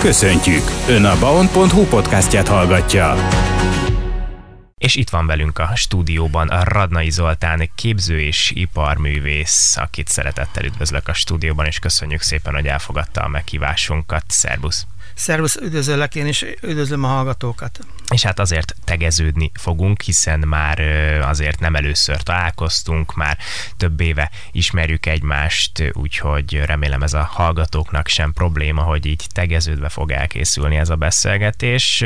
Köszöntjük! Ön a baon.hu podcastját hallgatja. És itt van velünk a stúdióban a Radnai Zoltán, képző és iparművész, akit szeretettel üdvözlök a stúdióban, és köszönjük szépen, hogy elfogadta a meghívásunkat. Szerbusz! Szervusz, üdvözöllek én is, üdvözlöm a hallgatókat. És hát azért tegeződni fogunk, hiszen már azért nem először találkoztunk, már több éve ismerjük egymást, úgyhogy remélem ez a hallgatóknak sem probléma, hogy így tegeződve fog elkészülni ez a beszélgetés,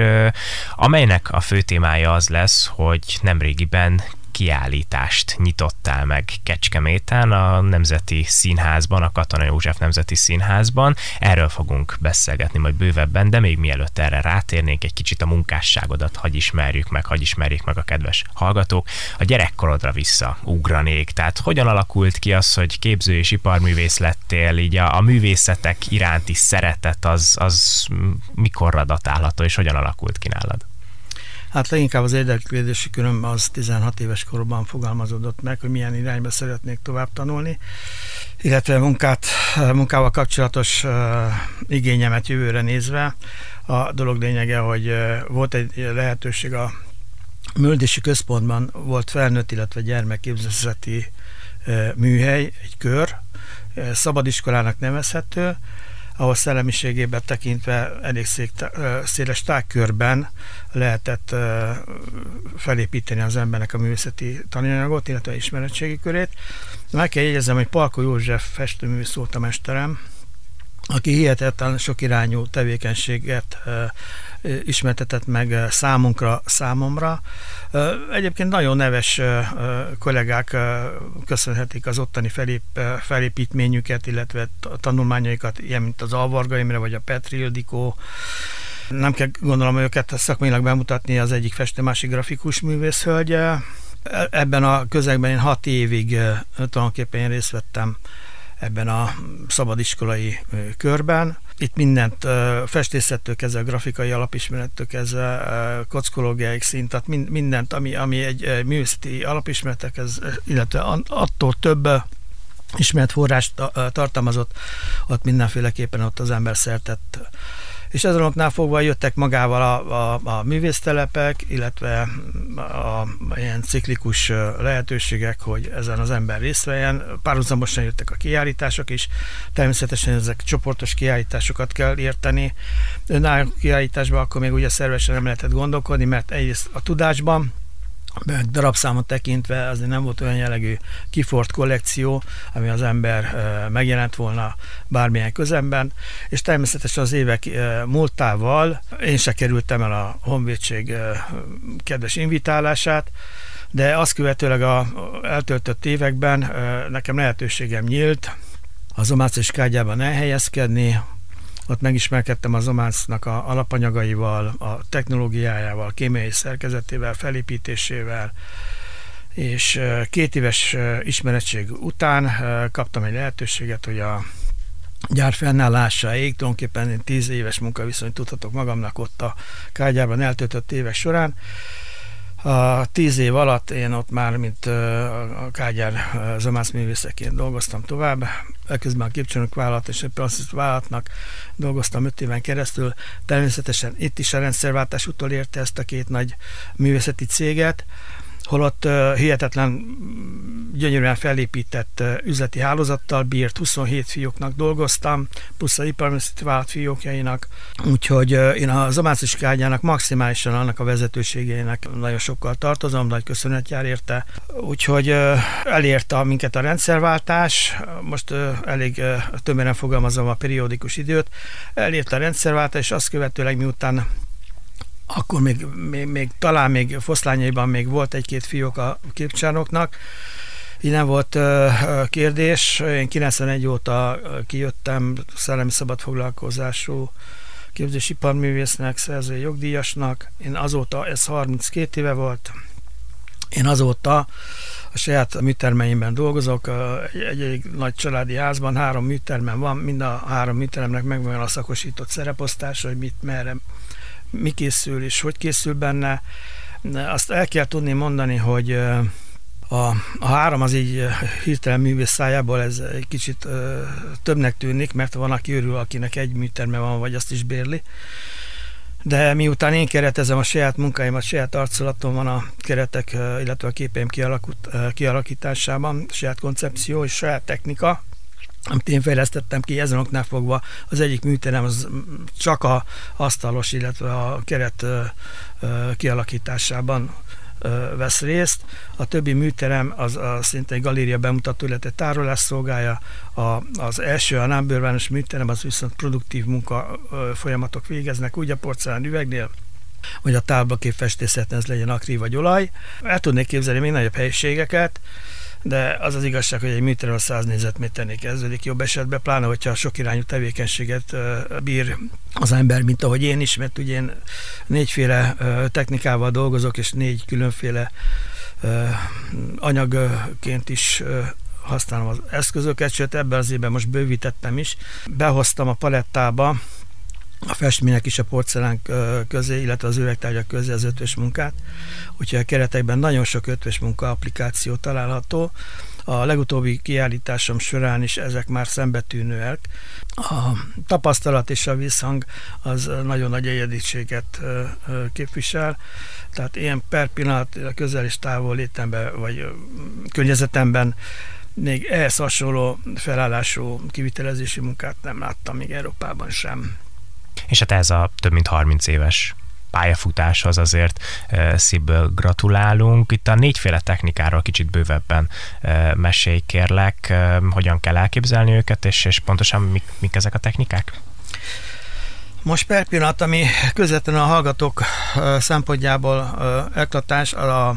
amelynek a fő témája az lesz, hogy nemrégiben kiállítást nyitottál meg Kecskeméten, a Nemzeti Színházban, a Katona József Nemzeti Színházban. Erről fogunk beszélgetni majd bővebben, de még mielőtt erre rátérnénk, egy kicsit a munkásságodat hagy ismerjük meg, hagy ismerjék meg a kedves hallgatók. A gyerekkorodra vissza ugranék, tehát hogyan alakult ki az, hogy képző és iparművész lettél, így a, a művészetek iránti szeretet az, az mikorra datálható, és hogyan alakult ki nálad? Hát leginkább az érdeklődési köröm az 16 éves korban fogalmazódott meg, hogy milyen irányba szeretnék tovább tanulni, illetve munkát, munkával kapcsolatos igényemet jövőre nézve. A dolog lényege, hogy volt egy lehetőség a Müldési Központban volt felnőtt, illetve gyermekképzőzeti műhely, egy kör, szabadiskolának nevezhető, ahol szellemiségében tekintve elég szék, széles tágkörben lehetett felépíteni az embernek a művészeti tananyagot, illetve ismeretségi körét. Meg kell jegyezem, hogy Palko József festőművész volt a mesterem, aki hihetetlen sok irányú tevékenységet ismertetett meg számunkra, számomra. Egyébként nagyon neves kollégák köszönhetik az ottani felép, felépítményüket, illetve tanulmányaikat, ilyen mint az Alvarga Imre vagy a Petri Ildikó, nem kell gondolom őket szakmailag bemutatni, az egyik festő, másik grafikus művész hölgye. Ebben a közegben én hat évig tulajdonképpen én részt vettem ebben a szabadiskolai körben. Itt mindent festészettől kezdve, grafikai alapismerettől kezdve, kockológiáig szint, tehát mindent, ami, ami egy művészeti alapismeretekhez, illetve attól több ismert forrást tartalmazott, ott mindenféleképpen ott az ember szertett és ezen oknál fogva jöttek magával a, a, a művésztelepek, illetve a, a ilyen ciklikus lehetőségek, hogy ezen az ember részt vegyen. Párhuzamosan jöttek a kiállítások is, természetesen ezek csoportos kiállításokat kell érteni. Önálló kiállításban akkor még ugye szervesen nem lehetett gondolkodni, mert egyrészt a tudásban, darabszámot tekintve azért nem volt olyan jellegű kifort kollekció, ami az ember megjelent volna bármilyen közemben, és természetesen az évek múltával én se kerültem el a Honvédség kedves invitálását, de azt követőleg a eltöltött években nekem lehetőségem nyílt az Omácos kágyában elhelyezkedni, ott megismerkedtem az Omásznak a alapanyagaival, a technológiájával, kémiai szerkezetével, felépítésével, és két éves ismeretség után kaptam egy lehetőséget, hogy a gyár fennállásáig, tulajdonképpen tíz éves munkaviszonyt tudhatok magamnak ott a kágyárban eltöltött évek során, a tíz év alatt én ott már, mint a Kágyár zomászművészeként dolgoztam tovább, elközben a képcsönök vállalat és a vállalatnak dolgoztam öt éven keresztül. Természetesen itt is a rendszerváltás utól érte ezt a két nagy művészeti céget, holott hihetetlen gyönyörűen felépített üzleti hálózattal bírt, 27 fióknak dolgoztam, plusz a vállalat fiókjainak, úgyhogy én a Zamácos Kágyának maximálisan annak a vezetőségének nagyon sokkal tartozom, nagy köszönet jár érte, úgyhogy elérte minket a rendszerváltás, most elég tömören fogalmazom a periódikus időt, elérte a rendszerváltás, és azt követőleg miután akkor még, még, még talán még foszlányaiban még volt egy-két fiók a képcsánoknak, így nem volt kérdés. Én 91 óta kijöttem szellemi szabadfoglalkozású képzésiparművésznek, szerzői jogdíjasnak. Én azóta, ez 32 éve volt, én azóta a saját műtermeimben dolgozok, egy, egy, nagy családi házban, három műtermem van, mind a három műteremnek megvan a szakosított szereposztás, hogy mit, merre mi készül és hogy készül benne. Azt el kell tudni mondani, hogy a, a három az így hirtelen művész szájából ez egy kicsit ö, többnek tűnik, mert van, aki örül, akinek egy műterme van, vagy azt is bérli. De miután én keretezem a saját munkáimat, saját arculatom van a keretek, illetve a képeim kialakításában, saját koncepció és saját technika, amit én fejlesztettem ki, ezen oknál fogva az egyik műterem az csak a asztalos, illetve a keret kialakításában vesz részt. A többi műterem az a szinte egy galéria bemutató, illetve tárolás szolgálja. A, az első, a number műterem, az viszont produktív munka folyamatok végeznek, úgy a porcelán üvegnél, vagy a táblakép festészeten ez legyen akrív vagy olaj. El tudnék képzelni még nagyobb helyiségeket, de az az igazság, hogy egy műterem a 100 négyzetméternél kezdődik jobb esetben, pláne, hogyha sok irányú tevékenységet bír az ember, mint ahogy én is, mert ugye én négyféle technikával dolgozok, és négy különféle anyagként is használom az eszközöket, sőt ebben az évben most bővítettem is. Behoztam a palettába a festmények is a porcelán közé, illetve az üvegtárgyak közé az ötvös munkát. Úgyhogy a keretekben nagyon sok ötvös munka applikáció található. A legutóbbi kiállításom során is ezek már szembetűnőek. A tapasztalat és a visszhang az nagyon nagy egyediséget képvisel. Tehát én per pillanat a közel és távol létemben, vagy környezetemben még ehhez hasonló felállású kivitelezési munkát nem láttam még Európában sem. És hát ez a több mint 30 éves pályafutáshoz azért szívből gratulálunk. Itt a négyféle technikáról kicsit bővebben mesélj kérlek, hogyan kell elképzelni őket, és, és pontosan mik, mik ezek a technikák? Most per pillanat, ami közvetlenül a hallgatók szempontjából eklatás, a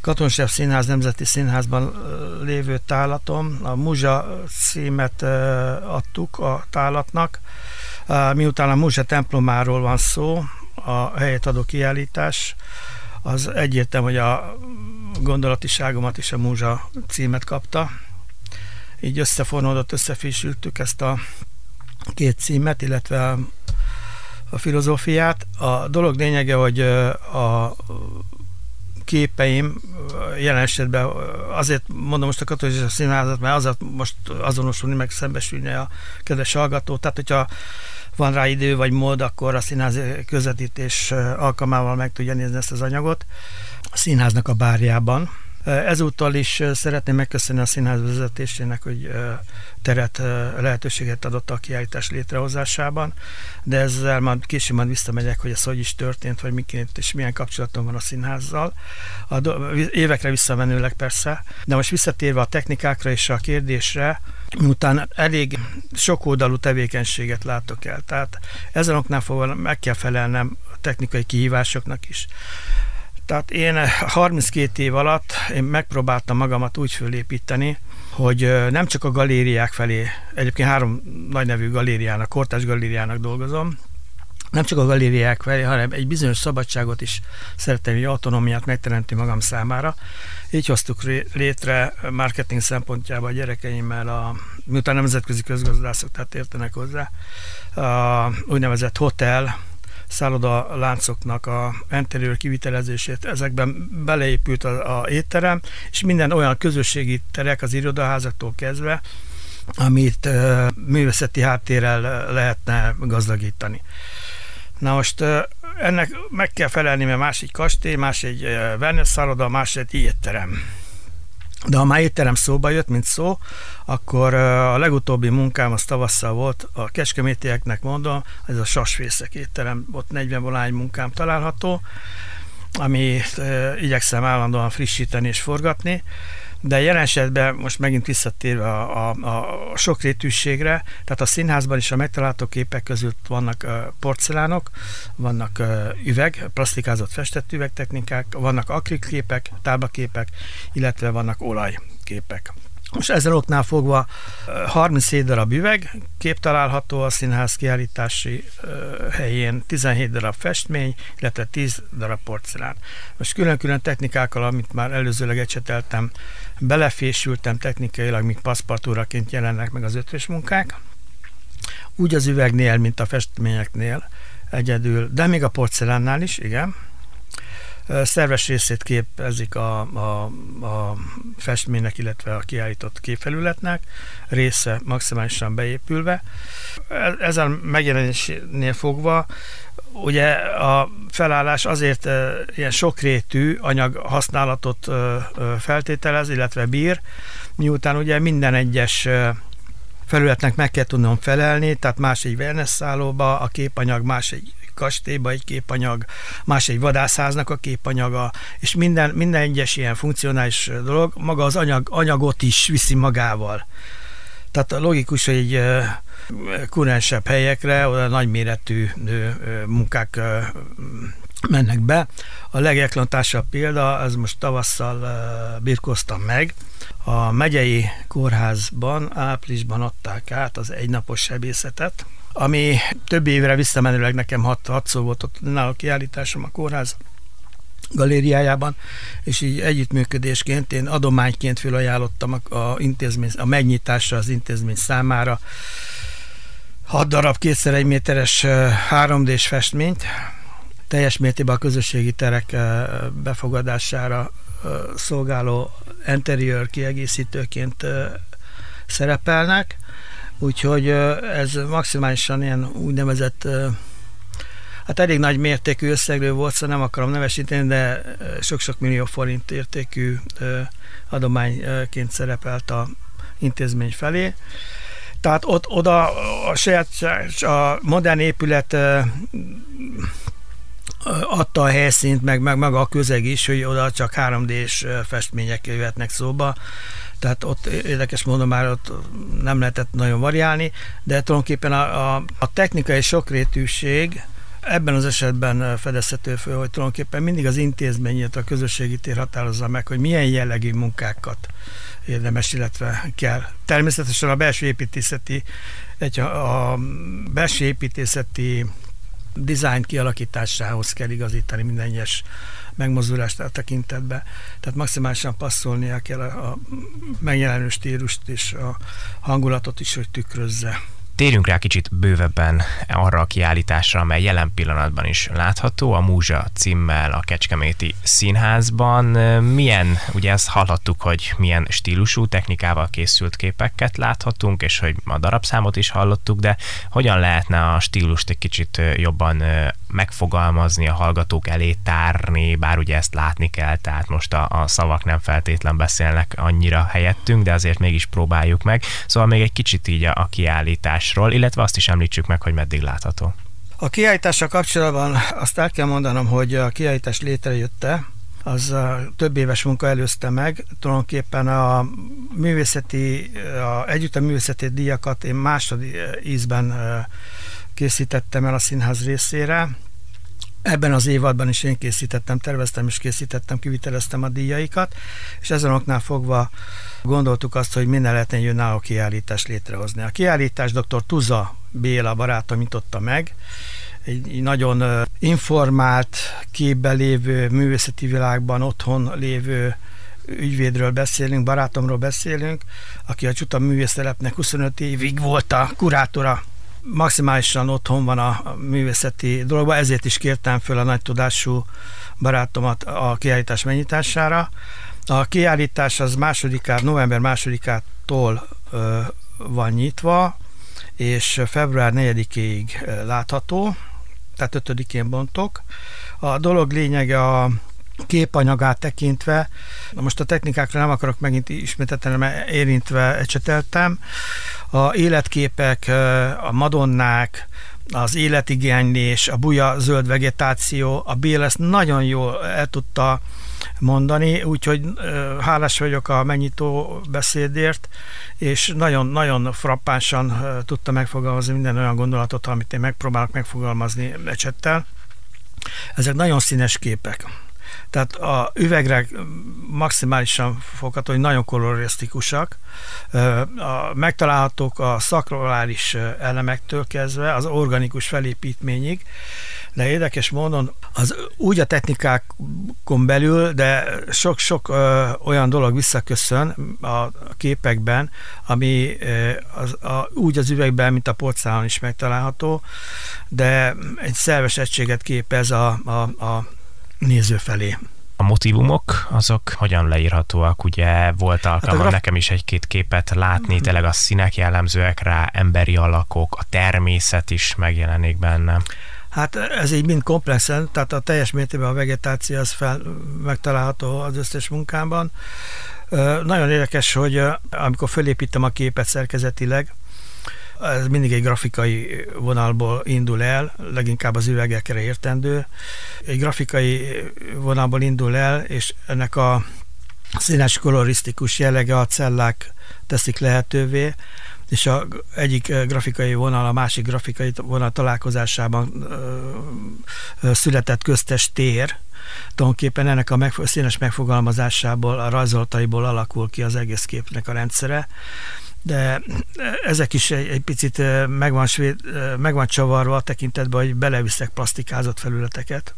Katonsev Színház Nemzeti Színházban lévő tálatom, a Muzsa címet adtuk a tálatnak, Miután a Múzsa templomáról van szó, a helyet adó kiállítás, az egyértelmű, hogy a gondolatiságomat is a Múzsa címet kapta. Így összefonódott, összefésültük ezt a két címet, illetve a, filozófiát. A dolog lényege, hogy a képeim jelen esetben azért mondom most a katolikus színházat, mert azért most azonosulni, meg szembesülni a kedves hallgató. Tehát, hogyha van rá idő vagy mód, akkor a színház közvetítés alkalmával meg tudja nézni ezt az anyagot a színháznak a bárjában. Ezúttal is szeretném megköszönni a színház vezetésének, hogy teret, lehetőséget adott a kiállítás létrehozásában, de ezzel majd később majd visszamegyek, hogy ez hogy is történt, vagy miként és milyen kapcsolatom van a színházzal. A do- évekre visszamenőleg persze, de most visszatérve a technikákra és a kérdésre, miután elég sok oldalú tevékenységet látok el, tehát ezen oknál fogva meg kell felelnem technikai kihívásoknak is. Tehát én 32 év alatt én megpróbáltam magamat úgy fölépíteni, hogy nem csak a galériák felé, egyébként három nagy nevű galériának, kortás galériának dolgozom, nem csak a galériák felé, hanem egy bizonyos szabadságot is szeretném, hogy autonómiát megteremti magam számára. Így hoztuk létre marketing szempontjából a gyerekeimmel, a, miután nemzetközi közgazdászok, tehát értenek hozzá, a úgynevezett hotel, szálloda láncoknak a interior kivitelezését. Ezekben beleépült a, a étterem, és minden olyan közösségi terek az irodaházaktól kezdve, amit uh, művészeti háttérrel lehetne gazdagítani. Na most uh, ennek meg kell felelni, mert más egy kastély, más egy uh, wellness szálloda, más egy étterem. De ha már étterem szóba jött, mint szó, akkor a legutóbbi munkám az tavasszal volt, a kecskemétieknek mondom, ez a sasfészek étterem, ott 40 volány munkám található, amit igyekszem állandóan frissíteni és forgatni, de jelen esetben most megint visszatérve a, a, a sokrétűségre, tehát a színházban is a megtalálható képek között vannak porcelánok, vannak üveg, plastikázott festett üvegtechnikák, vannak akrilképek, táblaképek, illetve vannak olajképek. Most ezen oknál fogva 37 darab üveg kép található a színház kiállítási helyén, 17 darab festmény, illetve 10 darab porcelán. Most külön-külön technikákkal, amit már előzőleg ecseteltem, belefésültem technikailag, míg paszpartúraként jelennek meg az ötvös munkák. Úgy az üvegnél, mint a festményeknél egyedül, de még a porcelánnál is, igen. szerves részét képezik a, a, a festménynek, illetve a kiállított képfelületnek, része maximálisan beépülve. Ezen megjelenésnél fogva ugye a felállás azért ilyen sokrétű anyag használatot feltételez, illetve bír, miután ugye minden egyes felületnek meg kell tudnom felelni, tehát más egy vernesszálóba, a képanyag más egy kastélyba egy képanyag, más egy vadászháznak a képanyaga, és minden, minden egyes ilyen funkcionális dolog maga az anyag, anyagot is viszi magával. Tehát logikus, hogy egy kurensebb helyekre, oda nagyméretű munkák mennek be. A legeklatásabb példa, az most tavasszal birkoztam meg. A megyei kórházban áprilisban adták át az egynapos sebészetet, ami több évre visszamenőleg nekem hat, hat volt ott náluk kiállításom a kórház galériájában, és így együttműködésként én adományként felajánlottam a, a, intézmény, a megnyitásra az intézmény számára 6 darab kétszer egy méteres 3D-s festményt, teljes mértékben a közösségi terek befogadására szolgáló interior kiegészítőként szerepelnek, úgyhogy ez maximálisan ilyen úgynevezett hát elég nagy mértékű összegről volt, szóval nem akarom nevesíteni, de sok-sok millió forint értékű adományként szerepelt a intézmény felé. Tehát ott oda a saját a modern épület adta a helyszínt, meg, meg maga a közeg is, hogy oda csak 3D-s festmények jöhetnek szóba, tehát ott érdekes módon már ott nem lehetett nagyon variálni, de tulajdonképpen a, a, a technikai sokrétűség ebben az esetben fedezhető föl, hogy tulajdonképpen mindig az intézmény, a közösségi tér határozza meg, hogy milyen jellegű munkákat érdemes, illetve kell. Természetesen a belső építészeti, egy, a belső építészeti design kialakításához kell igazítani minden egyes megmozdulást a tekintetbe. Tehát maximálisan passzolnia kell a, a megjelenő stílust és a hangulatot is, hogy tükrözze. Térjünk rá kicsit bővebben arra a kiállításra, amely jelen pillanatban is látható, a Múzsa címmel a Kecskeméti Színházban. Milyen, ugye ezt hallhattuk, hogy milyen stílusú technikával készült képeket láthatunk, és hogy a darabszámot is hallottuk, de hogyan lehetne a stílust egy kicsit jobban megfogalmazni, a hallgatók elé tárni, bár ugye ezt látni kell, tehát most a, a szavak nem feltétlen beszélnek annyira helyettünk, de azért mégis próbáljuk meg. Szóval még egy kicsit így a, a kiállításról, illetve azt is említsük meg, hogy meddig látható. A kiállítással kapcsolatban azt el kell mondanom, hogy a kiállítás létrejötte, az több éves munka előzte meg. Tulajdonképpen a művészeti, a, együtt a művészeti díjakat én második ízben készítettem el a színház részére. Ebben az évadban is én készítettem, terveztem és készítettem, kiviteleztem a díjaikat, és ezen oknál fogva gondoltuk azt, hogy minden lehetne egy önálló kiállítást létrehozni. A kiállítás dr. Tuza Béla barátom nyitotta meg, egy nagyon informált, képbe lévő, művészeti világban otthon lévő ügyvédről beszélünk, barátomról beszélünk, aki a Csuta művésztelepnek 25 évig volt a kurátora maximálisan otthon van a művészeti dologban, ezért is kértem föl a nagy tudású barátomat a kiállítás megnyitására. A kiállítás az másodikát, november másodikától ö, van nyitva, és február 4-ig látható, tehát 5-én bontok. A dolog lényege a képanyagát tekintve, na most a technikákra nem akarok megint ismételten, mert érintve ecseteltem, a életképek, a madonnák, az életigénylés, a buja zöld vegetáció, a Bél ezt nagyon jól el tudta mondani, úgyhogy hálás vagyok a megnyitó beszédért, és nagyon-nagyon frappánsan tudta megfogalmazni minden olyan gondolatot, amit én megpróbálok megfogalmazni ecsettel. Ezek nagyon színes képek tehát a üvegre maximálisan fogható, hogy nagyon kolorisztikusak. Megtalálhatók a szakrolális elemektől kezdve az organikus felépítményig, de érdekes módon az úgy a technikákon belül, de sok-sok olyan dolog visszaköszön a képekben, ami az, a, úgy az üvegben, mint a porcelán is megtalálható, de egy szerves egységet képez a, a, a néző felé. A motivumok azok hogyan leírhatóak? Ugye volt alkalmam hát graf... nekem is egy-két képet látni, mm. tényleg a színek jellemzőek rá, emberi alakok, a természet is megjelenik benne. Hát ez így mind komplexen, tehát a teljes mértékben a vegetáció az fel, megtalálható az összes munkában. Nagyon érdekes, hogy amikor fölépítem a képet szerkezetileg, ez mindig egy grafikai vonalból indul el, leginkább az üvegekre értendő. Egy grafikai vonalból indul el, és ennek a színes kolorisztikus jellege a cellák teszik lehetővé, és a egyik grafikai vonal a másik grafikai vonal találkozásában ö, született köztes tér, tulajdonképpen ennek a megfo- színes megfogalmazásából, a rajzoltaiból alakul ki az egész képnek a rendszere de ezek is egy, egy picit meg van, meg van csavarva a tekintetben, hogy beleviszek plastikázott felületeket.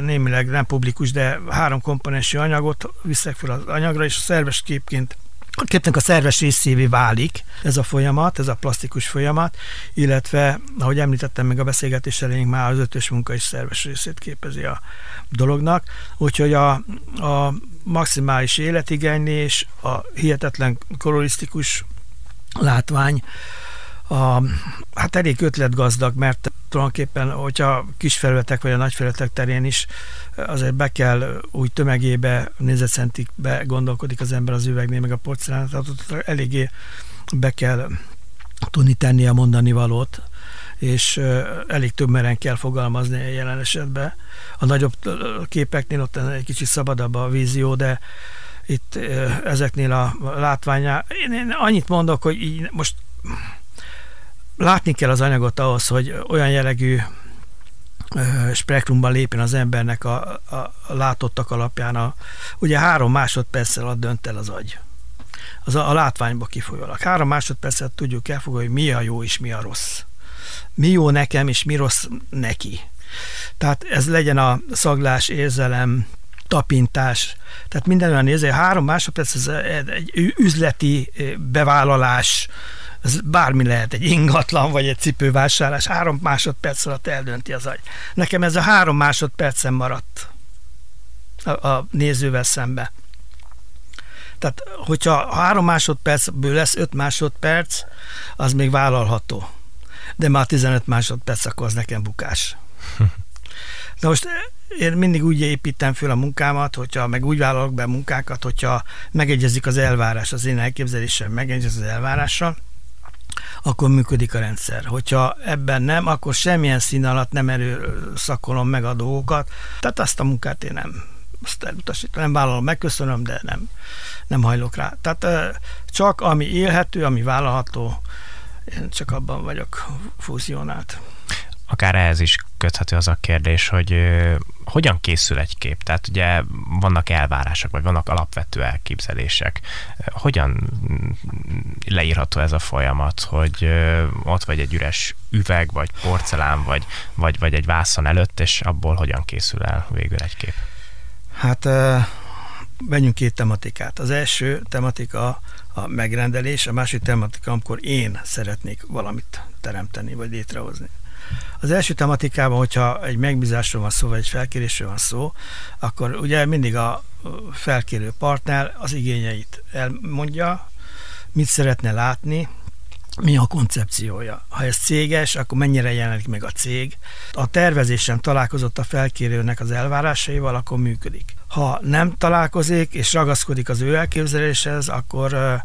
Némileg nem publikus, de három komponensű anyagot viszek fel az anyagra, és a szerves képként a képnek a szerves részévé válik ez a folyamat, ez a plastikus folyamat, illetve, ahogy említettem még a beszélgetés elején, már az ötös munka is szerves részét képezi a dolognak, úgyhogy a, a maximális életigénylés, a hihetetlen kolorisztikus látvány, a, hát elég ötletgazdag, mert tulajdonképpen, hogyha kis felületek vagy a nagy felületek terén is azért be kell úgy tömegébe, nézetcentikbe gondolkodik az ember az üvegnél, meg a porcelán, tehát eléggé be kell tudni tenni a mondani valót, és elég többmeren kell fogalmazni a jelen esetben. A nagyobb képeknél ott egy kicsit szabadabb a vízió, de itt ezeknél a látványá. Én, én annyit mondok, hogy így most látni kell az anyagot ahhoz, hogy olyan jellegű spektrumban lépjen az embernek a, a, a látottak alapján. A, ugye három másodperccel ad dönt el az agy. Az a, a látványba kifolyólag. Három másodpercet tudjuk elfogadni, hogy mi a jó és mi a rossz. Mi jó nekem és mi rossz neki. Tehát ez legyen a szaglás, érzelem, tapintás, tehát minden olyan néző, három másodperc ez egy üzleti bevállalás, ez bármi lehet, egy ingatlan vagy egy cipővásárlás, három másodperc alatt eldönti az agy. Nekem ez a három másodpercen maradt a, a nézővel szembe. Tehát, hogyha három másodpercből lesz öt másodperc, az még vállalható. De már 15 másodperc, akkor az nekem bukás. Na most én mindig úgy építem föl a munkámat, hogyha meg úgy vállalok be munkákat, hogyha megegyezik az elvárás, az én elképzelésem megegyezik az elvárással, akkor működik a rendszer. Hogyha ebben nem, akkor semmilyen szín alatt nem erőszakolom meg a dolgokat, tehát azt a munkát én nem azt elutasítom, nem vállalom, megköszönöm, de nem, nem hajlok rá. Tehát csak ami élhető, ami vállalható, én csak abban vagyok fúzionált akár ehhez is köthető az a kérdés, hogy hogyan készül egy kép? Tehát ugye vannak elvárások, vagy vannak alapvető elképzelések. Hogyan leírható ez a folyamat, hogy ott vagy egy üres üveg, vagy porcelán, vagy, vagy, vagy egy vászon előtt, és abból hogyan készül el végül egy kép? Hát menjünk két tematikát. Az első tematika a megrendelés, a másik tematika, amikor én szeretnék valamit teremteni, vagy létrehozni. Az első tematikában, hogyha egy megbízásról van szó, vagy egy felkérésről van szó, akkor ugye mindig a felkérő partner az igényeit elmondja, mit szeretne látni, mi a koncepciója. Ha ez céges, akkor mennyire jelenik meg a cég. A tervezésem találkozott a felkérőnek az elvárásaival, akkor működik. Ha nem találkozik és ragaszkodik az ő elképzeléshez, akkor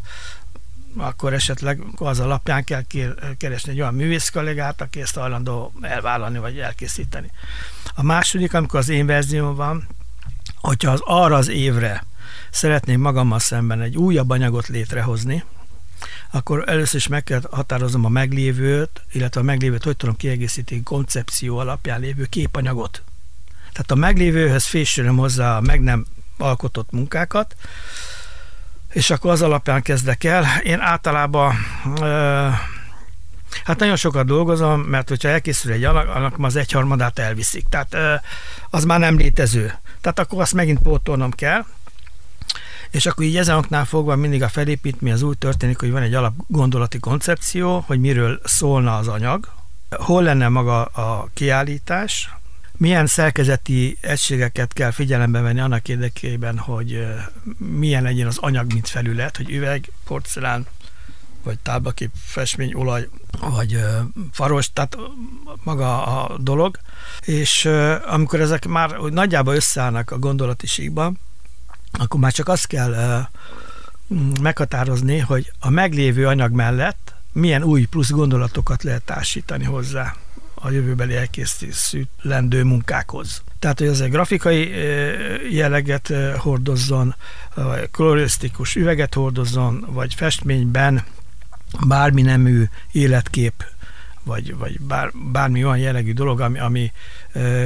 akkor esetleg az alapján kell keresni egy olyan művész kollégát, aki ezt hajlandó elvállalni vagy elkészíteni. A második, amikor az én verzióm van, hogyha az arra az évre szeretném magammal szemben egy újabb anyagot létrehozni, akkor először is meg kell határoznom a meglévőt, illetve a meglévőt hogy tudom kiegészíteni koncepció alapján lévő képanyagot. Tehát a meglévőhöz fésülöm hozzá a meg nem alkotott munkákat, és akkor az alapján kezdek el. Én általában Hát nagyon sokat dolgozom, mert hogyha elkészül egy alak, annak az egyharmadát elviszik. Tehát az már nem létező. Tehát akkor azt megint pótolnom kell. És akkor így ezen fogva mindig a felépítmény az úgy történik, hogy van egy alap gondolati koncepció, hogy miről szólna az anyag, hol lenne maga a kiállítás, milyen szerkezeti egységeket kell figyelembe venni annak érdekében, hogy milyen legyen az anyag, mint felület, hogy üveg, porcelán, vagy táblakép, festmény, olaj, vagy faros, tehát maga a dolog. És amikor ezek már nagyjából összeállnak a gondolati síkban, akkor már csak azt kell meghatározni, hogy a meglévő anyag mellett milyen új plusz gondolatokat lehet társítani hozzá a jövőbeli elkészítendő munkákhoz. Tehát, hogy ez egy grafikai jelleget hordozzon, vagy kolorisztikus üveget hordozzon, vagy festményben bármi nemű életkép, vagy, vagy bár, bármi olyan jellegű dolog, ami, ami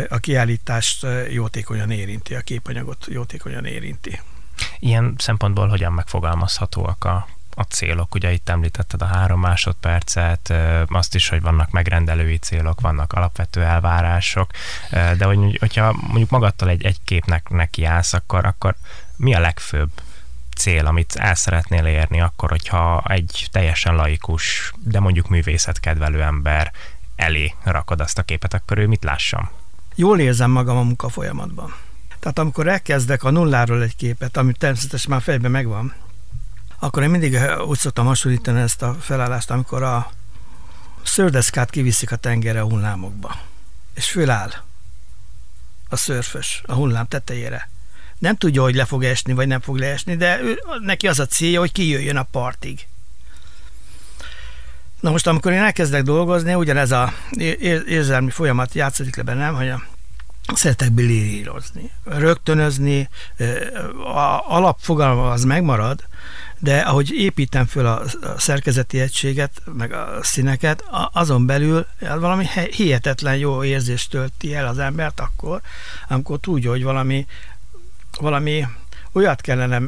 a kiállítást jótékonyan érinti, a képanyagot jótékonyan érinti. Ilyen szempontból hogyan megfogalmazhatóak a, a célok? Ugye itt említetted a három másodpercet, azt is, hogy vannak megrendelői célok, vannak alapvető elvárások, de hogy, hogyha mondjuk magadtal egy, egy képnek nekiállsz, akkor, akkor mi a legfőbb cél, amit el szeretnél érni akkor, hogyha egy teljesen laikus, de mondjuk művészetkedvelő ember elé rakod azt a képet, akkor ő mit lássam? Jól érzem magam a munka folyamatban. Tehát amikor elkezdek a nulláról egy képet, ami természetesen már fejben megvan, akkor én mindig úgy szoktam hasonlítani ezt a felállást, amikor a szördeszkát kiviszik a tengerre a hullámokba, és föláll a szörfös a hullám tetejére nem tudja, hogy le fog esni, vagy nem fog leesni, de ő, neki az a célja, hogy kijöjjön a partig. Na most, amikor én elkezdek dolgozni, ugyanez a érzelmi folyamat játszik le bennem, hogy a szeretek bilírozni, rögtönözni, a alapfogalma az megmarad, de ahogy építem föl a szerkezeti egységet, meg a színeket, azon belül valami hihetetlen jó érzést tölti el az embert akkor, amikor tudja, hogy valami valami olyat kellene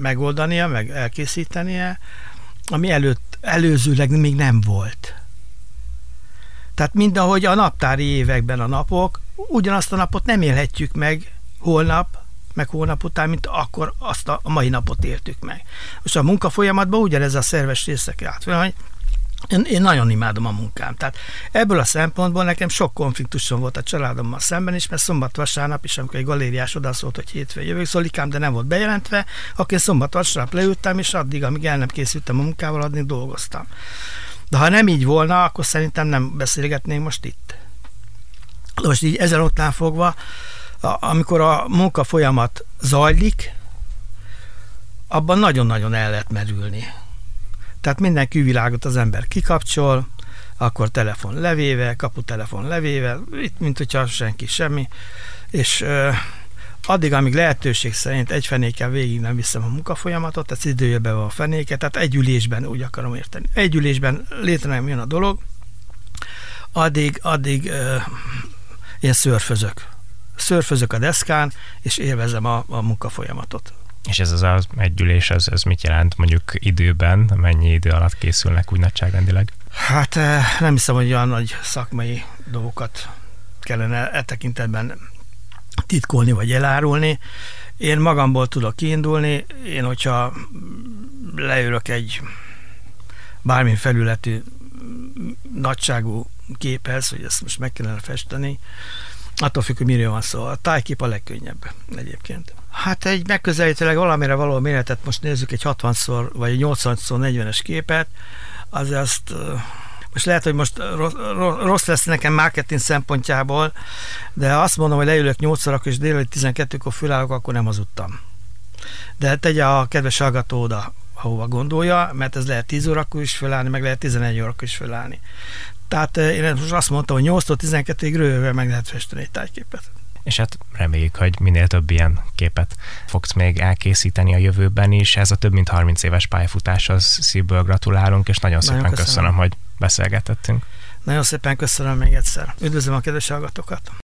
megoldania, meg elkészítenie, ami előtt, előzőleg még nem volt. Tehát mind ahogy a naptári években a napok, ugyanazt a napot nem élhetjük meg holnap, meg holnap után, mint akkor azt a mai napot értük meg. Most a munka folyamatban ugyanez a szerves részek át, hogy én, én nagyon imádom a munkám. Tehát ebből a szempontból nekem sok konfliktusom volt a családommal szemben is, mert szombat-vasárnap is, amikor egy galériás odaszólt, hogy hétfőn jövök, szólikám, de nem volt bejelentve, akkor szombat-vasárnap leültem, és addig, amíg el nem készültem a munkával, adni dolgoztam. De ha nem így volna, akkor szerintem nem beszélgetnénk most itt. De most így ezen ottán fogva, amikor a munka folyamat zajlik, abban nagyon-nagyon el lehet merülni tehát minden külvilágot az ember kikapcsol, akkor telefon levéve, kaputelefon levéve, itt mint hogyha senki semmi, és ö, addig, amíg lehetőség szerint egy fenékkel végig nem viszem a munkafolyamatot, tehát időjében a fenéket, tehát egy ülésben úgy akarom érteni. Egy ülésben létre nem jön a dolog, addig, addig ö, ilyen szörfözök. Szörfözök a deszkán, és élvezem a, a munkafolyamatot. És ez az, az együlés, ez, ez mit jelent mondjuk időben? Mennyi idő alatt készülnek úgy nagyságrendileg? Hát eh, nem hiszem, hogy olyan nagy szakmai dolgokat kellene e tekintetben titkolni vagy elárulni. Én magamból tudok kiindulni, én hogyha leülök egy bármi felületű nagyságú képhez, hogy ezt most meg kellene festeni, attól függ, hogy miről van szó. A tájkép a legkönnyebb egyébként. Hát egy megközelítőleg valamire való méretet most nézzük egy 60-szor vagy 80-szor 40-es képet, az azt most lehet, hogy most rossz lesz nekem marketing szempontjából, de azt mondom, hogy leülök 8 akkor és délelőtt 12-kor fölállok, akkor nem hazudtam. De tegye a kedves hallgató oda, ahova gondolja, mert ez lehet 10 órakor is fölállni, meg lehet 11 órakor is fölállni. Tehát én most azt mondtam, hogy 8-tól 12-ig rövővel meg lehet festeni egy tájképet és hát reméljük, hogy minél több ilyen képet fogsz még elkészíteni a jövőben is. Ez a több mint 30 éves pályafutáshoz szívből gratulálunk, és nagyon, nagyon szépen köszönöm. köszönöm, hogy beszélgetettünk. Nagyon szépen köszönöm még egyszer. Üdvözlöm a kedves hallgatókat!